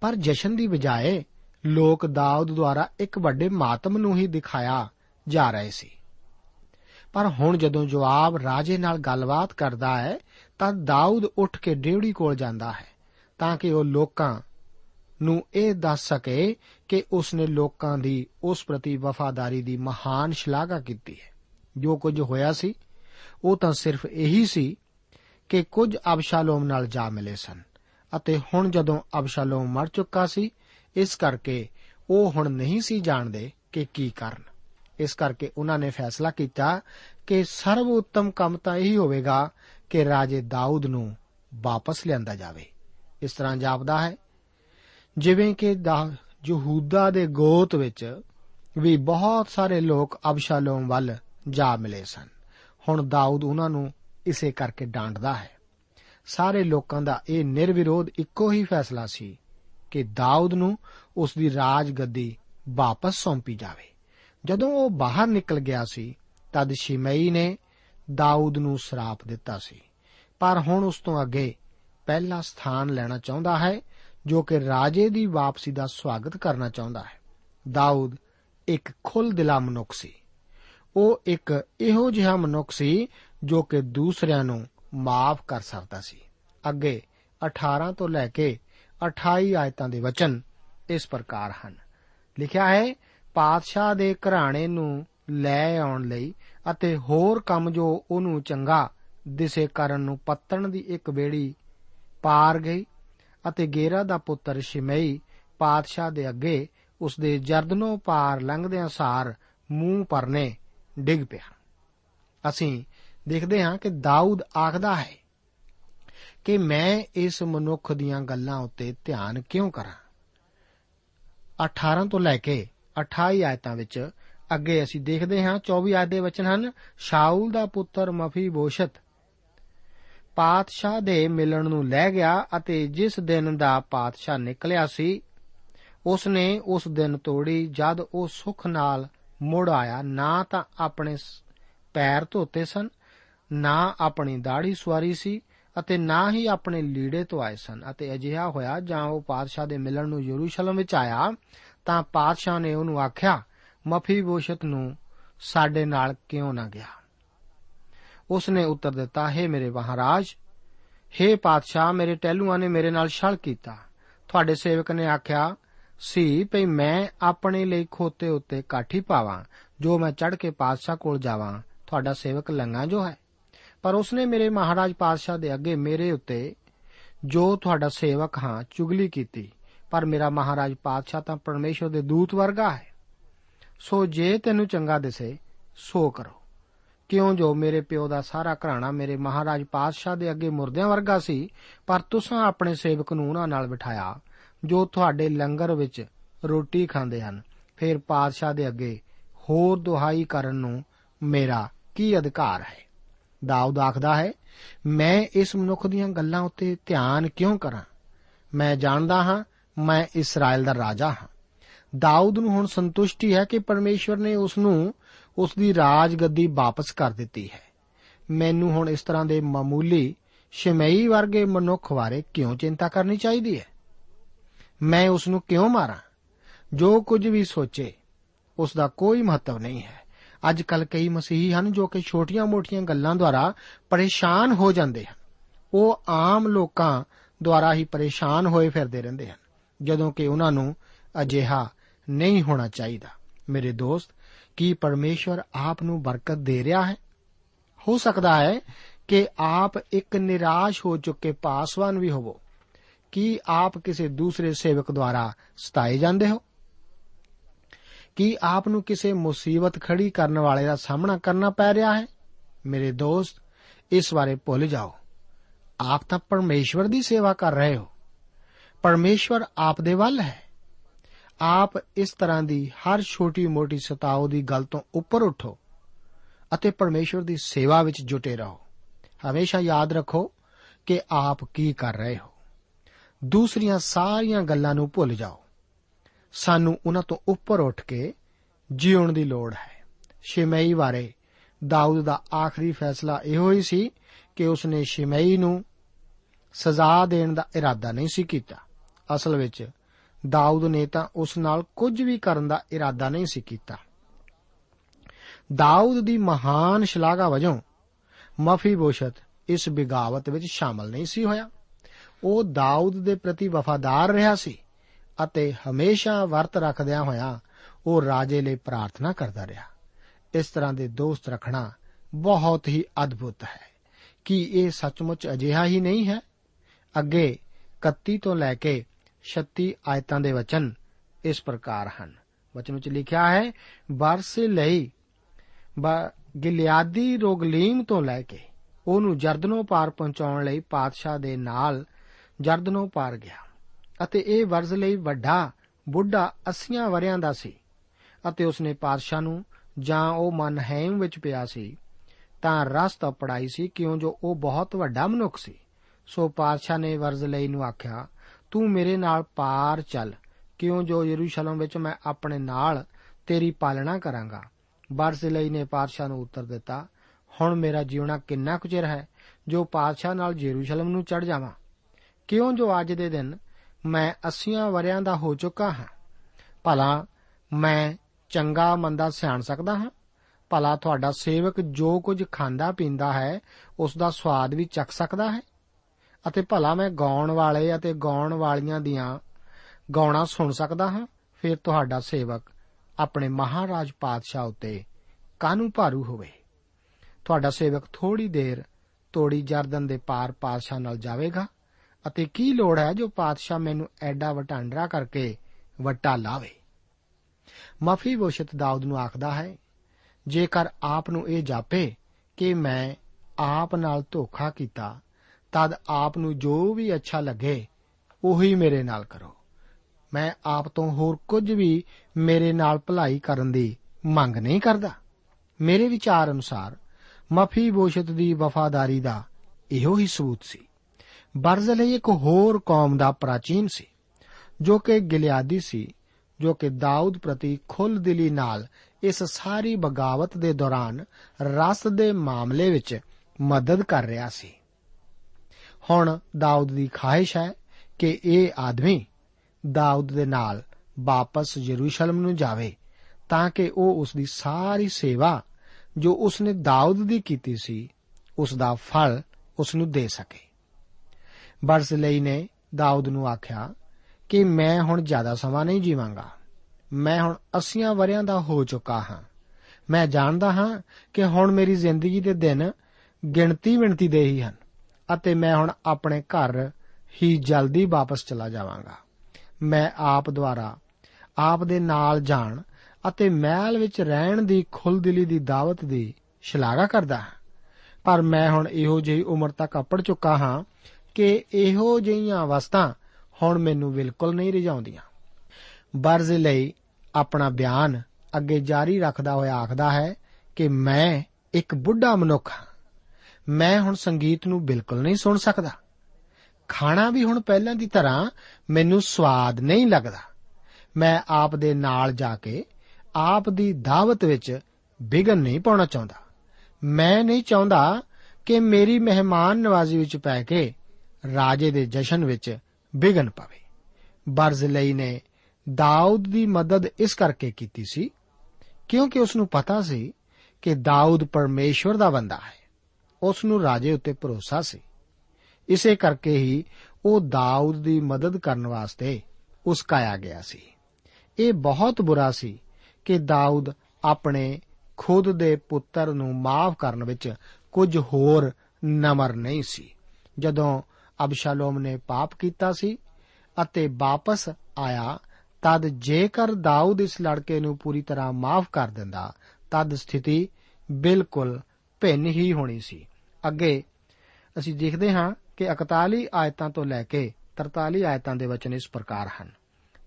ਪਰ ਜਸ਼ਨ ਦੀ ਬਜਾਏ ਲੋਕ ਦਾਊਦ ਦੁਆਰਾ ਇੱਕ ਵੱਡੇ ਮਾਤਮ ਨੂੰ ਹੀ ਦਿਖਾਇਆ ਜਾ ਰਹੇ ਸੀ। ਪਰ ਹੁਣ ਜਦੋਂ ਜਵਾਬ ਰਾਜੇ ਨਾਲ ਗੱਲਬਾਤ ਕਰਦਾ ਹੈ, ਤਾਂ ਦਾਊਦ ਉੱਠ ਕੇ ਡੇਵੜੀ ਕੋਲ ਜਾਂਦਾ ਹੈ, ਤਾਂ ਕਿ ਉਹ ਲੋਕਾਂ ਨੂੰ ਇਹ ਦੱਸ ਸਕੇ ਕਿ ਉਸਨੇ ਲੋਕਾਂ ਦੀ, ਉਸ ਪ੍ਰਤੀ ਵਫਾਦਾਰੀ ਦੀ ਮਹਾਨ ਸ਼ਲਾਘਾ ਕੀਤੀ ਹੈ। ਜੋ ਕੁਝ ਹੋਇਆ ਸੀ, ਉਹ ਤਾਂ ਸਿਰਫ ਇਹੀ ਸੀ ਕਿ ਕੁਝ ਅਬਸ਼ਾਲੋਮ ਨਾਲ ਜਾ ਮਿਲੇ ਸਨ ਅਤੇ ਹੁਣ ਜਦੋਂ ਅਬਸ਼ਾਲੋਮ ਮਰ ਚੁੱਕਾ ਸੀ, ਇਸ ਕਰਕੇ ਉਹ ਹੁਣ ਨਹੀਂ ਸੀ ਜਾਣਦੇ ਕਿ ਕੀ ਕਰਨ। ਇਸ ਕਰਕੇ ਉਹਨਾਂ ਨੇ ਫੈਸਲਾ ਕੀਤਾ ਕਿ ਸਰਵ ਉੱਤਮ ਕੰਮ ਤਾਂ ਇਹੀ ਹੋਵੇਗਾ ਕਿ ਰਾਜੇ ਦਾਊਦ ਨੂੰ ਵਾਪਸ ਲਿਆਂਦਾ ਜਾਵੇ। ਇਸ ਤਰ੍ਹਾਂ ਜਾਪਦਾ ਹੈ ਜਿਵੇਂ ਕਿ ਯਹੂਦਾ ਦੇ ਗੋਤ ਵਿੱਚ ਵੀ ਬਹੁਤ ਸਾਰੇ ਲੋਕ ਅਬਸ਼ਾਲੋਮ ਵੱਲ ਜਾ ਮਿਲੇ ਸਨ। ਹੁਣ ਦਾਊਦ ਉਹਨਾਂ ਨੂੰ ਇਸੇ ਕਰਕੇ ਡਾਂਟਦਾ ਹੈ। ਸਾਰੇ ਲੋਕਾਂ ਦਾ ਇਹ ਨਿਰਵਿਰੋਧ ਇੱਕੋ ਹੀ ਫੈਸਲਾ ਸੀ ਕਿ ਦਾਊਦ ਨੂੰ ਉਸ ਦੀ ਰਾਜ ਗੱਦੀ ਵਾਪਸ ਸੌਂਪੀ ਜਾਵੇ। ਜਦੋਂ ਉਹ ਬਾਹਰ ਨਿਕਲ ਗਿਆ ਸੀ, ਤਦ ਸ਼ਿਮਈ ਨੇ ਦਾਊਦ ਨੂੰ ਸਰਾਪ ਦਿੱਤਾ ਸੀ। ਪਰ ਹੁਣ ਉਸ ਤੋਂ ਅੱਗੇ ਪਹਿਲਾ ਸਥਾਨ ਲੈਣਾ ਚਾਹੁੰਦਾ ਹੈ ਜੋ ਕਿ ਰਾਜੇ ਦੀ ਵਾਪਸੀ ਦਾ ਸਵਾਗਤ ਕਰਨਾ ਚਾਹੁੰਦਾ ਹੈ। ਦਾਊਦ ਇੱਕ ਖੁੱਲ ਦਿਲਾ ਮਨੁੱਖ ਸੀ। ਉਹ ਇੱਕ ਇਹੋ ਜਿਹਾ ਮਨੁੱਖ ਸੀ ਜੋ ਕਿ ਦੂਸਰਿਆਂ ਨੂੰ ਮਾਫ ਕਰ ਸਕਦਾ ਸੀ। ਅੱਗੇ 18 ਤੋਂ ਲੈ ਕੇ 28 ਆਇਤਾਂ ਦੇ ਵਚਨ ਇਸ ਪ੍ਰਕਾਰ ਹਨ। ਲਿਖਿਆ ਹੈ, ਪਾਤਸ਼ਾਹ ਦੇ ਘਰਾਣੇ ਨੂੰ ਲੈ ਆਉਣ ਲਈ ਅਤੇ ਹੋਰ ਕੰਮ ਜੋ ਉਹਨੂੰ ਚੰਗਾ ਦਿਸੇ ਕਰਨ ਨੂੰ ਪੱਤਣ ਦੀ ਇੱਕ ਵੇੜੀ ਪਾਰ ਗਈ ਅਤੇ ਗੇਰਾ ਦਾ ਪੁੱਤਰ ਸ਼ਿਮਈ ਪਾਤਸ਼ਾਹ ਦੇ ਅੱਗੇ ਉਸ ਦੇ ਜਰਦਨੋਂ ਪਾਰ ਲੰਘਦਿਆਂ ਸਾਰ ਮੂੰਹ ਪਰਨੇ ਡਿੱਗ ਪਿਆ। ਅਸੀਂ ਦੇਖਦੇ ਹਾਂ ਕਿ ਦਾਊਦ ਆਖਦਾ ਹੈ ਕਿ ਮੈਂ ਇਸ ਮਨੁੱਖ ਦੀਆਂ ਗੱਲਾਂ ਉੱਤੇ ਧਿਆਨ ਕਿਉਂ ਕਰਾਂ? 18 ਤੋਂ ਲੈ ਕੇ 28 ਆਇਤਾਂ ਵਿੱਚ ਅੱਗੇ ਅਸੀਂ ਦੇਖਦੇ ਹਾਂ 24 ਆਇਤ ਦੇ ਵਚਨ ਹਨ ਸ਼ਾਉਲ ਦਾ ਪੁੱਤਰ ਮਫੀ ਬੋਸ਼ਤ ਪਾਤਸ਼ਾਹ ਦੇ ਮਿਲਣ ਨੂੰ ਲੈ ਗਿਆ ਅਤੇ ਜਿਸ ਦਿਨ ਦਾ ਪਾਤਸ਼ਾਹ ਨਿਕਲਿਆ ਸੀ ਉਸ ਨੇ ਉਸ ਦਿਨ ਤੋੜੀ, ਜਦ ਉਹ ਸੁਖ ਨਾਲ ਮੁੜ ਆਇਆ, ਨਾ ਤਾਂ ਆਪਣੇ ਪੈਰ ਧੋਤੇ ਸਨ, ਨਾ ਆਪਣੀ ਦਾੜੀ ਸਵਾਰੀ ਸੀ ਅਤੇ ਨਾ ਹੀ ਆਪਣੇ ਲੀੜੇ ਤੋਂ ਆਏ ਸਨ। ਅਤੇ ਅਜਿਹਾ ਹੋਇਆ, ਜਾਂ ਉਹ ਪਾਤਸ਼ਾਹ ਦੇ ਮਿਲਣ ਨੂੰ ਯਰੂਸ਼ਲਮ ਵਿੱਚ ਆਇਆ, ਤਾਂ ਪਾਤਸ਼ਾਹ ਨੇ ਉਹਨੂੰ ਆਖਿਆ ਮਫੀ ਬੋਸ਼ਤ ਨੂੰ ਸਾਡੇ ਨਾਲ ਕਿਉਂ ਨਾ ਗਿਆ? ਉਸ ਨੇ ਉੱਤਰ ਦਿੱਤਾ, ਹੈ ਮੇਰੇ ਮਹਾਰਾਜ हे ਪਾਤਸ਼ਾਹ, ਮੇਰੇ ਟਹਿਲੂਆਂ ਨੇ ਮੇਰੇ ਨਾਲ ਛਲ ਕੀਤਾ। ਤੁਹਾਡੇ ਸੇਵਕ ਨੇ ਆਖਿਆ, ਸੀ ਭਈ ਮੈਂ ਆਪਣੇ ਲਈ ਖੋਤੇ ਉੱਤੇ ਕਾਠੀ ਪਾਵਾਂ, ਜੋ ਮੈਂ ਚੜ ਕੇ ਪਾਤਸ਼ਾਹ ਕੋਲ ਜਾਵਾਂ, ਤੁਹਾਡਾ ਸੇਵਕ ਲੰਗਾ ਜੋ ਹੈ। ਪਰ ਉਸਨੇ ਮੇਰੇ ਮਹਾਰਾਜ ਪਾਤਸ਼ਾਹ ਦੇ ਅੱਗੇ ਮੇਰੇ ਉੱਤੇ ਜੋ ਤੁਹਾਡਾ ਸੇਵਕ ਹਾਂ, ਚੁਗਲੀ ਕੀਤੀ। ਪਰ ਮੇਰਾ ਮਹਾਰਾਜ ਪਾਤਸ਼ਾਹ ਤਾਂ ਪਰਮੇਸ਼ਰ ਦੇ ਦੂਤ ਵਰਗਾ ਹੈ। ਸੋ ਜੇ ਤੈਨੂੰ ਚੰਗਾ ਦਿਸੇ, ਸੋ ਕਰੋ। ਕਿਉਂ ਜੋ ਮੇਰੇ ਪਿਓ ਦਾ ਸਾਰਾ ਘਰਾਣਾ ਮੇਰੇ ਮਹਾਰਾਜ ਪਾਤਸ਼ਾਹ ਦੇ ਅੱਗੇ ਮੁਰਦਿਆਂ ਵਰਗਾ ਸੀ, ਪਰ ਤੁਸੀਂ ਆਪਣੇ ਸੇਵਕ ਨੂੰ ਉਹਨਾਂ ਨਾਲ ਬਿਠਾਇਆ, ਜੋ ਤੁਹਾਡੇ ਲੰਗਰ ਵਿੱਚ ਰੋਟੀ ਖਾਂਦੇ ਹਨ। ਫਿਰ ਪਾਤਸ਼ਾਹ ਦੇ ਅੱਗੇ ਹੋਰ ਦੁਹਾਈ ਕਰਨ ਨੂੰ ਮੇਰਾ ਕੀ ਅਧਿਕਾਰ ਹੈ? ਦਾਊਦ ਆਖਦਾ ਹੈ, ਮੈਂ ਇਸ ਮਨੁੱਖ ਦੀਆਂ ਗੱਲਾਂ ਉੱਤੇ ਧਿਆਨ ਕਿਉਂ ਕਰਾਂ? ਮੈਂ ਜਾਣਦਾ ਹਾਂ, ਮੈਂ ਇਸਰਾਇਲ ਦਾ ਰਾਜਾ ਹਾਂ। ਦਾਊਦ ਨੂੰ ਹੁਣ ਸੰਤੁਸ਼ਟੀ ਹੈ ਕਿ ਪਰਮੇਸ਼ਵਰ ਨੇ ਉਸ ਨੂੰ ਉਸ ਦੀ ਰਾਜ ਗੱਦੀ ਵਾਪਸ ਕਰ ਦਿੱਤੀ ਹੈ। ਮੈਨੂੰ ਹੁਣ ਇਸ ਤਰ੍ਹਾਂ ਦੇ ਮਾਮੂਲੀ ਸ਼ਿਮਈ ਵਰਗੇ ਮਨੁੱਖ ਬਾਰੇ ਕਿਉਂ ਚਿੰਤਾ ਕਰਨੀ ਚਾਹੀਦੀ ਹੈ? ਮੈਂ ਉਸ ਨੂੰ ਕਿਉਂ ਮਾਰਾਂ? ਜੋ ਕੁਝ ਵੀ ਸੋਚੇ ਉਸ ਦਾ ਕੋਈ ਮਹੱਤਵ ਨਹੀਂ ਹੈ। ਅੱਜ ਕੱਲ ਕਈ ਮਸੀਹੀ ਹਨ ਜੋ ਕਿ ਛੋਟੀਆਂ-ਮੋਟੀਆਂ ਗੱਲਾਂ ਦੁਆਰਾ ਪਰੇਸ਼ਾਨ ਹੋ ਜਾਂਦੇ ਹਨ। ਉਹ ਆਮ ਲੋਕਾਂ ਦੁਆਰਾ ਹੀ ਪਰੇਸ਼ਾਨ ਹੋਏ ਫਿਰਦੇ ਰਹਿੰਦੇ ਹਨ, ਜਦੋਂ ਕਿ ਉਹਨਾਂ ਨੂੰ ਅਜਿਹਾ ਨਹੀਂ ਹੋਣਾ ਚਾਹੀਦਾ। ਮੇਰੇ ਦੋਸਤ ਕੀ ਪਰਮੇਸ਼ਵਰ ਆਪ ਨੂੰ ਬਰਕਤ ਦੇ ਰਿਹਾ ਹੈ ਹੋ ਸਕਦਾ ਹੈ ਕਿ ਆਪ ਇੱਕ ਨਿਰਾਸ਼ ਹੋ ਚੁੱਕੇ ਪਾਸਵਾਨ ਵੀ ਹੋਵੋ ਕੀ ਆਪ ਕਿਸੇ ਦੂਸਰੇ ਸੇਵਕ ਦੁਆਰਾ ਸਤਾਏ ਜਾਂਦੇ ਹੋ ਕੀ ਆਪ ਨੂੰ ਕਿਸੇ ਮੁਸੀਬਤ ਖੜੀ ਕਰਨ ਵਾਲੇ ਦਾ ਸਾਹਮਣਾ ਕਰਨਾ ਪੈ ਰਿਹਾ ਹੈ ਮੇਰੇ ਦੋਸਤ ਇਸ ਬਾਰੇ ਭੁੱਲ ਜਾਓ ਆਪ ਤਾਂ ਪਰਮੇਸ਼ਵਰ ਦੀ ਸੇਵਾ ਕਰ ਰਹੇ ਹੋ ਪਰਮੇਸ਼ਵਰ ਆਪ ਦੇ ਵੱਲ ਹੈ ਆਪ ਇਸ ਤਰ੍ਹਾਂ ਦੀ ਹਰ ਛੋਟੀ-ਮੋਟੀ ਸਤਾਓ ਦੀ ਗੱਲ ਤੋਂ ਉੱਪਰ ਉਠੋ ਅਤੇ ਪਰਮੇਸ਼ਵਰ ਦੀ ਸੇਵਾ ਵਿੱਚ ਜੁਟੇ ਰਹੋ। ਹਮੇਸ਼ਾ ਯਾਦ ਰੱਖੋ ਕਿ ਆਪ ਕੀ ਕਰ ਰਹੇ ਹੋ। ਦੂਸਰੀਆਂ ਸਾਰੀਆਂ ਗੱਲਾਂ ਨੂੰ ਭੁੱਲ ਜਾਓ। ਸਾਨੂੰ ਉਹਨਾਂ ਤੋਂ ਉੱਪਰ ਉੱਠ ਕੇ ਜੀਉਣ ਦੀ ਲੋੜ ਹੈ। ਸ਼ਿਮਈ ਬਾਰੇ ਦਾਊਦ ਦਾ ਆਖਰੀ ਫੈਸਲਾ ਇਹੋ ਹੀ ਸੀ ਕਿ ਉਸਨੇ ਸ਼ਿਮਈ ਨੂੰ ਸਜ਼ਾ ਦੇਣ ਦਾ ਇਰਾਦਾ ਨਹੀਂ ਸੀ ਕੀਤਾ। ਅਸਲ ਵਿੱਚ ਦਾਊਦ ਨੇ ਤਾਂ ਉਸ ਨਾਲ ਕੁਝ ਵੀ ਕਰਨ ਦਾ ਇਰਾਦਾ ਨਹੀਂ ਸੀ ਕੀਤਾ। ਦਾਊਦ ਦੀ ਮਹਾਨ ਸ਼ਲਾਘਾ ਵਜੋਂ ਮਫੀਬੋਸ਼ਤ ਇਸ ਬਿਗਾਵਤ ਵਿੱਚ ਸ਼ਾਮਲ ਨਹੀਂ ਸੀ ਹੋਇਆ। ਉਹ ਦਾਊਦ ਦੇ ਪ੍ਰਤੀ ਵਫਾਦਾਰ ਰਿਹਾ ਸੀ ਅਤੇ ਹਮੇਸ਼ਾ ਵਰਤ ਰੱਖਦਿਆਂ ਹੋਇਆਂ ਉਹ ਰਾਜੇ ਲਈ ਪ੍ਰਾਰਥਨਾ ਕਰਦਾ ਰਿਹਾ। ਇਸ ਤਰ੍ਹਾਂ ਦੇ ਦੋਸਤ ਰੱਖਣਾ ਬਹੁਤ ਹੀ ਅਦਭੁਤ ਹੈ ਕੀ ਇਹ ਸੱਚਮੁੱਚ ਅਜਿਹਾ ਹੀ ਨਹੀਂ ਹੈ। ਅੱਗੇ 31 ਤੋਂ ਲੈ ਕੇ 36 ਆਇਤਾਂ ਦੇ ਵਚਨ ਇਸ ਪ੍ਰਕਾਰ ਹਨ। ਵਚਨ ਵਿੱਚ ਲਿਖਿਆ ਹੈ ਬਰਸੇ ਲਈ ਗਿਲਿਆਦੀ ਰੋਗਲੀਮ ਤੋਂ ਲੈ ਕੇ ਉਹਨੂੰ ਜਰਦਨੋਂ ਪਾਰ ਪਹੁੰਚਾਉਣ ਲਈ ਪਾਤਸ਼ਾਹ ਦੇ ਨਾਲ ਜਰਦਨੋਂ ਪਾਰ ਗਿਆ ਅਤੇ ਇਹ ਵਰਜ਼ ਲਈ ਵੱਡਾ ਬੁੱਢਾ 80 ਵਰਿਆਂ ਦਾ ਸੀ ਅਤੇ ਉਸਨੇ ਪਾਤਸ਼ਾਹ ਨੂੰ ਜਾਂ ਉਹ ਮਨਹੈਮ ਵਿੱਚ ਪਿਆ ਸੀ ਤਾਂ ਰਸਤਾ ਪੜਾਈ ਸੀ, ਕਿਉਂ ਜੋ ਉਹ ਬਹੁਤ ਵੱਡਾ ਮਨੁੱਖ ਸੀ। ਸੋ ਪਾਤਸ਼ਾਹ ਨੇ ਵਰਜ਼ ਲਈ ਨੂੰ ਆਖਿਆ ਤੂੰ ਮੇਰੇ ਨਾਲ ਪਾਰ ਚੱਲ। ਕਿਉਂ ਜੋ ਯਰੂਸ਼ਲਮ ਵਿੱਚ ਮੈਂ ਆਪਣੇ ਨਾਲ ਤੇਰੀ ਪਾਲਣਾ ਕਰਾਂਗਾ। ਬਰਜ਼ਿਲਈ ਨੇ ਪਾਤਸ਼ਾਹ ਨੂੰ ਉੱਤਰ ਦਿੱਤਾ, ਹੁਣ ਮੇਰਾ ਜੀਵਣਾ ਕਿੰਨਾ ਕੁ ਚਿਰ ਹੈ ਜੋ ਪਾਤਸ਼ਾਹ ਨਾਲ ਯਰੂਸ਼ਲਮ ਨੂੰ ਚੜ ਜਾਵਾਂ? ਕਿਉਂ ਜੋ ਅੱਜ ਦੇ ਦਿਨ ਮੈਂ 80 ਵਰਿਆਂ ਦਾ ਹੋ ਚੁੱਕਾ ਹਾਂ? ਭਲਾ ਮੈਂ ਚੰਗਾ ਮੰਦਾ ਸਿਆਣ ਸਕਦਾ ਹਾਂ? ਭਲਾ ਤੁਹਾਡਾ ਸੇਵਕ ਜੋ ਕੁਝ ਖਾਂਦਾ ਪੀਂਦਾ ਹੈ, ਉਸ ਦਾ ਸਵਾਦ ਵੀ ਚੱਖ ਸਕਦਾ ਹੈ? ਅਤੇ ਭਲਾ ਮੈਂ ਗਾਉਣ ਵਾਲੇ ਅਤੇ ਗਾਉਣ ਵਾਲੀਆਂ ਦੀਆਂ ਗਾਉਣਾ ਸੁਣ ਸਕਦਾ ਹਾਂ। ਫਿਰ ਤੁਹਾਡਾ ਸੇਵਕ ਆਪਣੇ ਮਹਾਰਾਜ ਪਾਤਸ਼ਾਹ ਉਤੇ ਕਾਨੂੰ ਭਾਰੂ ਹੋਵੇ। ਤੁਹਾਡਾ ਸੇਵਕ ਥੋੜੀ ਦੇਰ ਤੋੜੀ ਜਰਦਨ ਦੇ ਪਾਰ ਪਾਤਸ਼ਾਹ ਨਾਲ ਜਾਵੇਗਾ ਅਤੇ ਕੀ ਲੋੜ ਹੈ ਜੋ ਪਾਤਸ਼ਾਹ ਮੈਨੂੰ ਐਡਾ ਵਟਾਂਡਰਾ ਕਰਕੇ ਵਟਾ ਲਾਵੇ? ਮਫੀ ਬੋਸ਼ਤ ਦਾਊਦ ਨੂੰ ਆਖਦਾ ਹੈ, ਜੇਕਰ ਆਪ ਨੂੰ ਇਹ ਜਾਪੇ ਕਿ ਮੈਂ ਆਪ ਨਾਲ ਧੋਖਾ ਕੀਤਾ ਤਦ ਆਪ ਨੂੰ ਜੋ ਵੀ ਅੱਛਾ ਲੱਗੇ, ਉਹੀ ਮੇਰੇ ਨਾਲ ਕਰੋ। ਮੈਂ ਆਪ ਤੋਂ ਹੋਰ ਕੁਝ ਵੀ ਮੇਰੇ ਨਾਲ ਭਲਾਈ ਕਰਨ ਦੀ ਮੰਗ ਨਹੀਂ ਕਰਦਾ। ਮੇਰੇ ਵਿਚਾਰ ਅਨੁਸਾਰ ਮਫੀ ਬੋਸ਼ਤ ਦੀ ਵਫਾਦਾਰੀ ਦਾ ਇਹੋ ਹੀ ਸਬੂਤ ਸੀ। ਬਰਜ਼ਲੇ ਇੱਕ ਹੋਰ ਕੌਮ ਦਾ ਪ੍ਰਾਚੀਨ ਸੀ, ਜੋ ਕਿ ਗਿਲਿਆਦੀ ਸੀ, ਜੋ ਕਿ ਦਾਊਦ ਪ੍ਰਤੀ ਖੁੱਲ ਦਿਲੀ ਨਾਲ ਇਸ ਸਾਰੀ ਬਗਾਵਤ ਦੇ ਦੌਰਾਨ ਰਸ ਦੇ ਮਾਮਲੇ ਵਿੱਚ ਮਦਦ ਕਰ ਰਿਹਾ ਸੀ। ਹੁਣ ਦਾਊਦ ਦੀ ਖਾਹਿਸ਼ ਹੈ ਕਿ ਇਹ ਆਦਮੀ ਦਾਊਦ ਦੇ ਨਾਲ ਵਾਪਸ ਯਰੂਸ਼ਲਮ ਨੂੰ ਜਾਵੇ, ਤਾਂ ਕਿ ਉਹ ਉਸ ਦੀ ਸਾਰੀ ਸੇਵਾ ਜੋ ਉਸਨੇ ਦਾਊਦ ਦੀ ਕੀਤੀ ਸੀ ਉਸ ਦਾ ਫਲ ਉਸ ਨੂੰ ਦੇ ਸਕੇ। ਬਰਜ਼ਲਈ ਨੇ ਦਾਊਦ ਨੂੰ ਆਖਿਆ ਕਿ ਮੈਂ ਹੁਣ ਜ਼ਿਆਦਾ ਸਮਾਂ ਨਹੀਂ ਜੀਵਾਂਗਾ। ਮੈਂ ਹੁਣ 80 ਵਰਿਆਂ ਦਾ ਹੋ ਚੁੱਕਾ ਹਾਂ। ਮੈਂ ਜਾਣਦਾ ਹਾਂ ਕਿ ਹੁਣ ਮੇਰੀ ਜ਼ਿੰਦਗੀ ਦੇ ਦਿਨ ਗਿਣਤੀ ਮਿਣਤੀ ਦੇ ਹੀ ਹਨ। ਅਤੇ ਮੈਂ ਹੁਣ ਆਪਣੇ ਘਰ ਹੀ ਜਲਦੀ ਵਾਪਸ ਚਲਾ ਜਾਵਾਂਗਾ। ਮੈਂ ਆਪ ਦੁਆਰਾ ਆਪ ਦੇ ਨਾਲ ਜਾਣ ਅਤੇ ਮਹਿਲ ਵਿੱਚ ਰਹਿਣ ਦੀ ਖੁੱਲਦਿਲੀ ਦੀ ਦਾਵਤ ਦੀ ਸ਼ਲਾਘਾ ਕਰਦਾ ਹਾਂ। ਪਰ ਮੈਂ ਹੁਣ ਇਹੋ ਜਿਹੀ ਉਮਰ ਤੱਕ ਅਪੜ ਚੁੱਕਾ ਹਾਂ ਕਿ ਇਹੋ ਜਿਹੀਆਂ ਅਵਸਥਾ ਹੁਣ ਮੈਨੂੰ ਬਿਲਕੁਲ ਨਹੀਂ ਰਿਝਾਉਂਦੀਆਂ ਬਰਜ਼ ਲਈ ਆਪਣਾ ਬਿਆਨ ਅੱਗੇ ਜਾਰੀ ਰੱਖਦਾ ਹੋਇਆ ਆਖਦਾ ਹੈ ਕਿ ਮੈਂ ਇੱਕ ਬੁੱਢਾ ਮਨੁੱਖ ਹਾਂ। ਮੈਂ ਹੁਣ ਸੰਗੀਤ ਨੂੰ ਬਿਲਕੁਲ ਨਹੀਂ ਸੁਣ ਸਕਦਾ। ਖਾਣਾ ਵੀ ਹੁਣ ਪਹਿਲਾਂ ਦੀ ਤਰ੍ਹਾਂ ਮੈਨੂੰ ਸਵਾਦ ਨਹੀਂ ਲੱਗਦਾ। ਮੈਂ ਆਪ ਦੇ ਨਾਲ ਜਾ ਕੇ ਆਪ ਦੀ ਦਾਵਤ ਵਿੱਚ ਵਿਗਨ ਨਹੀਂ ਪਾਉਣਾ ਚਾਹੁੰਦਾ। ਮੈਂ ਨਹੀਂ ਚਾਹੁੰਦਾ ਕਿ ਮੇਰੀ ਮਹਿਮਾਨ ਨਵਾਜ਼ੀ ਵਿੱਚ ਪੈ ਕੇ ਰਾਜੇ ਦੇ ਜਸ਼ਨ ਵਿੱਚ ਵਿਗਨ ਪਵੇ। ਬਰਜ਼ਲਈ ਨੇ ਦਾਊਦ ਦੀ ਮਦਦ ਇਸ ਕਰਕੇ ਕੀਤੀ ਸੀ ਕਿਉਂਕਿ ਉਸ ਨੂੰ ਪਤਾ ਸੀ ਕਿ ਦਾਊਦ ਪਰਮੇਸ਼ਵਰ ਦਾ ਬੰਦਾ ਹੈ। ਉਸ ਨੂੰ ਰਾਜੇ ਉੱਤੇ ਭਰੋਸਾ ਸੀ। ਇਸੇ ਕਰਕੇ ਹੀ ਉਹ ਦਾਊਦ ਦੀ ਮਦਦ ਕਰਨ ਵਾਸਤੇ ਉਸਕਾਇਆ ਗਿਆ ਸੀ। ਇਹ ਬਹੁਤ ਬੁਰਾ ਸੀ ਕਿ ਦਾਊਦ ਆਪਣੇ ਖੁਦ ਦੇ ਪੁੱਤਰ ਨੂੰ ਮਾਫ ਕਰਨ ਵਿੱਚ ਕੁਝ ਹੋਰ ਨਮਰ ਨਹੀਂ ਸੀ। ਜਦੋਂ ਅਬਸ਼ਾਲੋਮ ਨੇ ਪਾਪ ਕੀਤਾ ਸੀ ਅਤੇ ਵਾਪਸ ਆਇਆ, ਤਦ ਜੇਕਰ ਦਾਊਦ ਇਸ ਲੜਕੇ ਨੂੰ ਪੂਰੀ ਤਰ੍ਹਾਂ ਮਾਫ ਕਰ ਦਿੰਦਾ, ਤਦ ਸਥਿਤੀ ਬਿਲਕੁਲ ਭਿੰਨ ਹੀ ਹੋਣੀ ਸੀ। ਅੱਗੇ ਅਸੀਂ ਦੇਖਦੇ ਹਾਂ ਕਿ 41 ਆਇਤਾਂ ਤੋਂ ਲੈ ਕੇ 43 ਆਇਤਾਂ ਦੇ ਵਚਨ ਇਸ ਪ੍ਰਕਾਰ ਹਨ।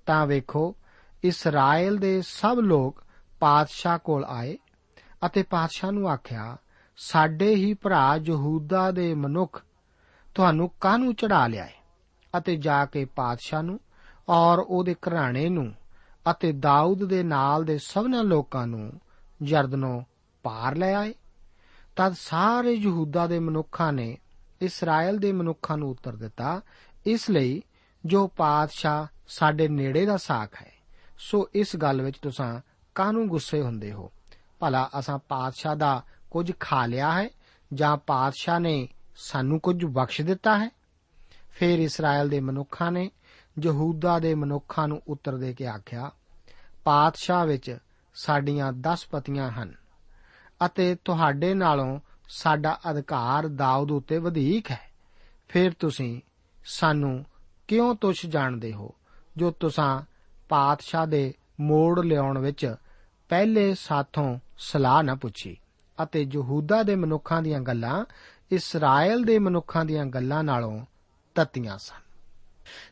ਤਾਂ ਵੇਖੋ, ਇਸਰਾਇਲ ਦੇ ਸਭ ਲੋਕ ਪਾਤਸ਼ਾਹ ਕੋਲ ਆਏ ਅਤੇ ਪਾਤਸ਼ਾਹ ਨੂੰ ਆਖਿਆ, ਸਾਡੇ ਹੀ ਭਰਾ ਯਹੂਦਾ ਦੇ ਮਨੁੱਖ ਤੁਹਾਨੂੰ ਕਾਹਨੂੰ ਚੜਾ ਲਿਆਏ? ਅਤੇ ਜਾ ਕੇ ਪਾਤਸ਼ਾਹ ਨੂੰ ਔਰ ਉਹਦੇ ਘਰਾਣੇ ਨੂੰ ਅਤੇ ਦਾਊਦ ਦੇ ਨਾਲ ਦੇ ਸਭਨਾਂ ਲੋਕਾਂ ਨੂੰ ਜਰਦਨੋਂ ਪਾਰ ਲੈ ਆਏ। ਤਦ ਸਾਰੇ ਯਹੂਦਾ ਦੇ ਮਨੁੱਖਾਂ ਨੇ ਇਸਰਾਇਲ ਦੇ ਮਨੁੱਖਾਂ ਨੂੰ ਉੱਤਰ ਦਿੱਤਾ, ਇਸ ਲਈ ਜੋ ਪਾਤਸ਼ਾਹ ਸਾਡੇ ਨੇੜੇ ਦਾ ਸਾਖ ਹੈ, ਸੋ ਇਸ ਗੱਲ ਵਿੱਚ ਤੁਸੀਂ ਕਾਹਨੂੰ ਗੁੱਸੇ ਹੁੰਦੇ ਹੋ? ਭਲਾ ਅਸਾਂ ਪਾਤਸ਼ਾਹ ਦਾ ਕੁਝ ਖਾ ਲਿਆ ਹੈ ਜਾਂ ਪਾਤਸ਼ਾਹ ਨੇ ਸਾਨੂੰ ਕੁਝ ਬਖਸ਼ ਦਿੱਤਾ ਹੈ? ਫਿਰ ਇਸਰਾਇਲ ਦੇ ਮਨੁੱਖਾਂ ਨੇ ਯਹੂਦਾ ਦੇ ਮਨੁੱਖਾਂ ਨੂੰ ਉੱਤਰ ਦੇ ਕੇ ਆਖਿਆ, ਪਾਤਸ਼ਾਹ ਵਿੱਚ ਸਾਡੀਆਂ 10 ਪਤੀਆਂ ਹਨ। ਅਤੇ ਤੁਹਾਡੇ ਨਾਲੋਂ ਸਾਡਾ ਅਧਿਕਾਰ ਦਾਊਦ ਉੱਤੇ ਵਧੇਕ ਹੈ। ਫਿਰ ਤੁਸੀਂ ਸਾਨੂੰ ਕਿਉਂ ਤੁਛ ਜਾਣਦੇ ਹੋ, ਜੋ ਤੁਸੀਂ ਪਾਤਸ਼ਾਹ ਦੇ ਮੋੜ ਲਿਆਉਣ ਵਿੱਚ ਪਹਿਲੇ ਸਾਥੋਂ ਸਲਾਹ ਨਾ ਪੁੱਛੀ? ਅਤੇ ਯਹੂਦਾ ਦੇ ਮਨੁੱਖਾਂ ਦੀਆਂ ਗੱਲਾਂ ਇਸਰਾਇਲ ਦੇ ਮਨੁੱਖਾਂ ਦੀਆਂ ਗੱਲਾਂ ਨਾਲੋਂ ਤਤੀਆਂ ਸਨ।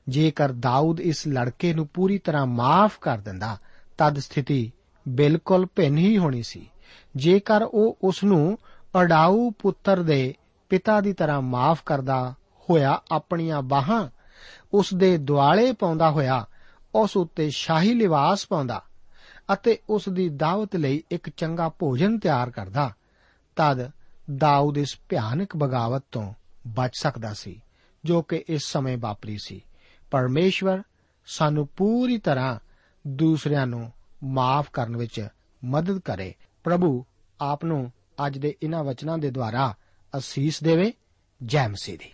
ਜੇਕਰ ਦਾਊਦ ਇਸ ਲੜਕੇ ਨੂੰ ਪੂਰੀ ਤਰ੍ਹਾਂ ਮਾਫ ਕਰ ਦਿੰਦਾ, ਤਦ ਸਥਿਤੀ ਬਿਲਕੁਲ ਭਿੰਨ ਹੀ ਹੋਣੀ ਸੀ। ਜੇਕਰ ਉਹ ਉਸ ਨੂੰ ਅਡਾਊ ਪੁੱਤਰ ਦੇ ਪਿਤਾ ਦੀ ਤਰ੍ਹਾਂ ਮਾਫ ਕਰਦਾ ਹੋਇਆ ਆਪਣੀਆਂ ਬਾਹਾਂ ਉਸ ਦੇ ਦੁਆਲੇ ਪਾਉਂਦਾ ਹੋਇਆ, ਉਸ ਉੱਤੇ ਸ਼ਾਹੀ ਲਿਵਾਸ ਪਾਉਂਦਾ ਅਤੇ ਉਸ ਦੀ ਦਾਵਤ ਲਈ ਇੱਕ ਚੰਗਾ ਭੋਜਨ ਤਿਆਰ ਕਰਦਾ, ਤਦ ਦਾਊਦ ਇਸ ਭਿਆਨਕ ਬਗਾਵਤ ਤੋਂ ਬਚ ਸਕਦਾ ਸੀ, ਜੋ ਕਿ ਇਸ ਸਮੇਂ ਵਾਪਰੀ ਸੀ। ਪਰਮੇਸ਼ਵਰ ਸਾਨੂੰ ਪੂਰੀ ਤਰ੍ਹਾਂ ਦੂਸਰਿਆਂ ਨੂੰ ਮਾਫ ਕਰਨ ਵਿੱਚ ਮਦਦ ਕਰੇ ਪ੍ਰਭੂ, ਆਪ ਨੂੰ ਅੱਜ ਦੇ ਇਹਨਾਂ ਵਚਨਾਂ ਦੇ ਦੁਆਰਾ ਅਸੀਸ ਦੇਵੇ, ਜੈ ਮਸੀਹ ਦੀ।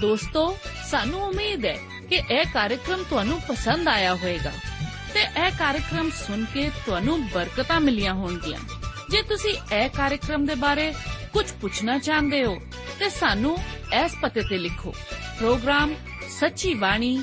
ਦੋਸਤੋ, ਸਾਨੂੰ ਉਮੀਦ ਹੈ ਕਿ ਇਹ ਕਾਰਜਕ੍ਰਮ ਤੁਹਾਨੂੰ ਪਸੰਦ ਆਇਆ ਹੋਵੇਗਾ ਤੇ ਇਹ ਕਾਰਜਕ੍ਰਮ ਸੁਣ ਕੇ ਤੁਹਾਨੂੰ ਬਰਕਤਾਂ ਮਿਲੀਆਂ ਹੋਣਗੀਆਂ। ਜੇ ਤੁਸੀਂ ਇਹ ਕਾਰਜਕ੍ਰਮ ਦੇ ਬਾਰੇ ਕੁਝ ਪੁੱਛਣਾ ਚਾਹੁੰਦੇ ਹੋ, ਤੇ ਸਾਨੂੰ ਇਸ ਪਤੇ ਤੇ ਲਿਖੋ। ਪ੍ਰੋਗਰਾਮ ਸੱਚੀ ਬਾਣੀ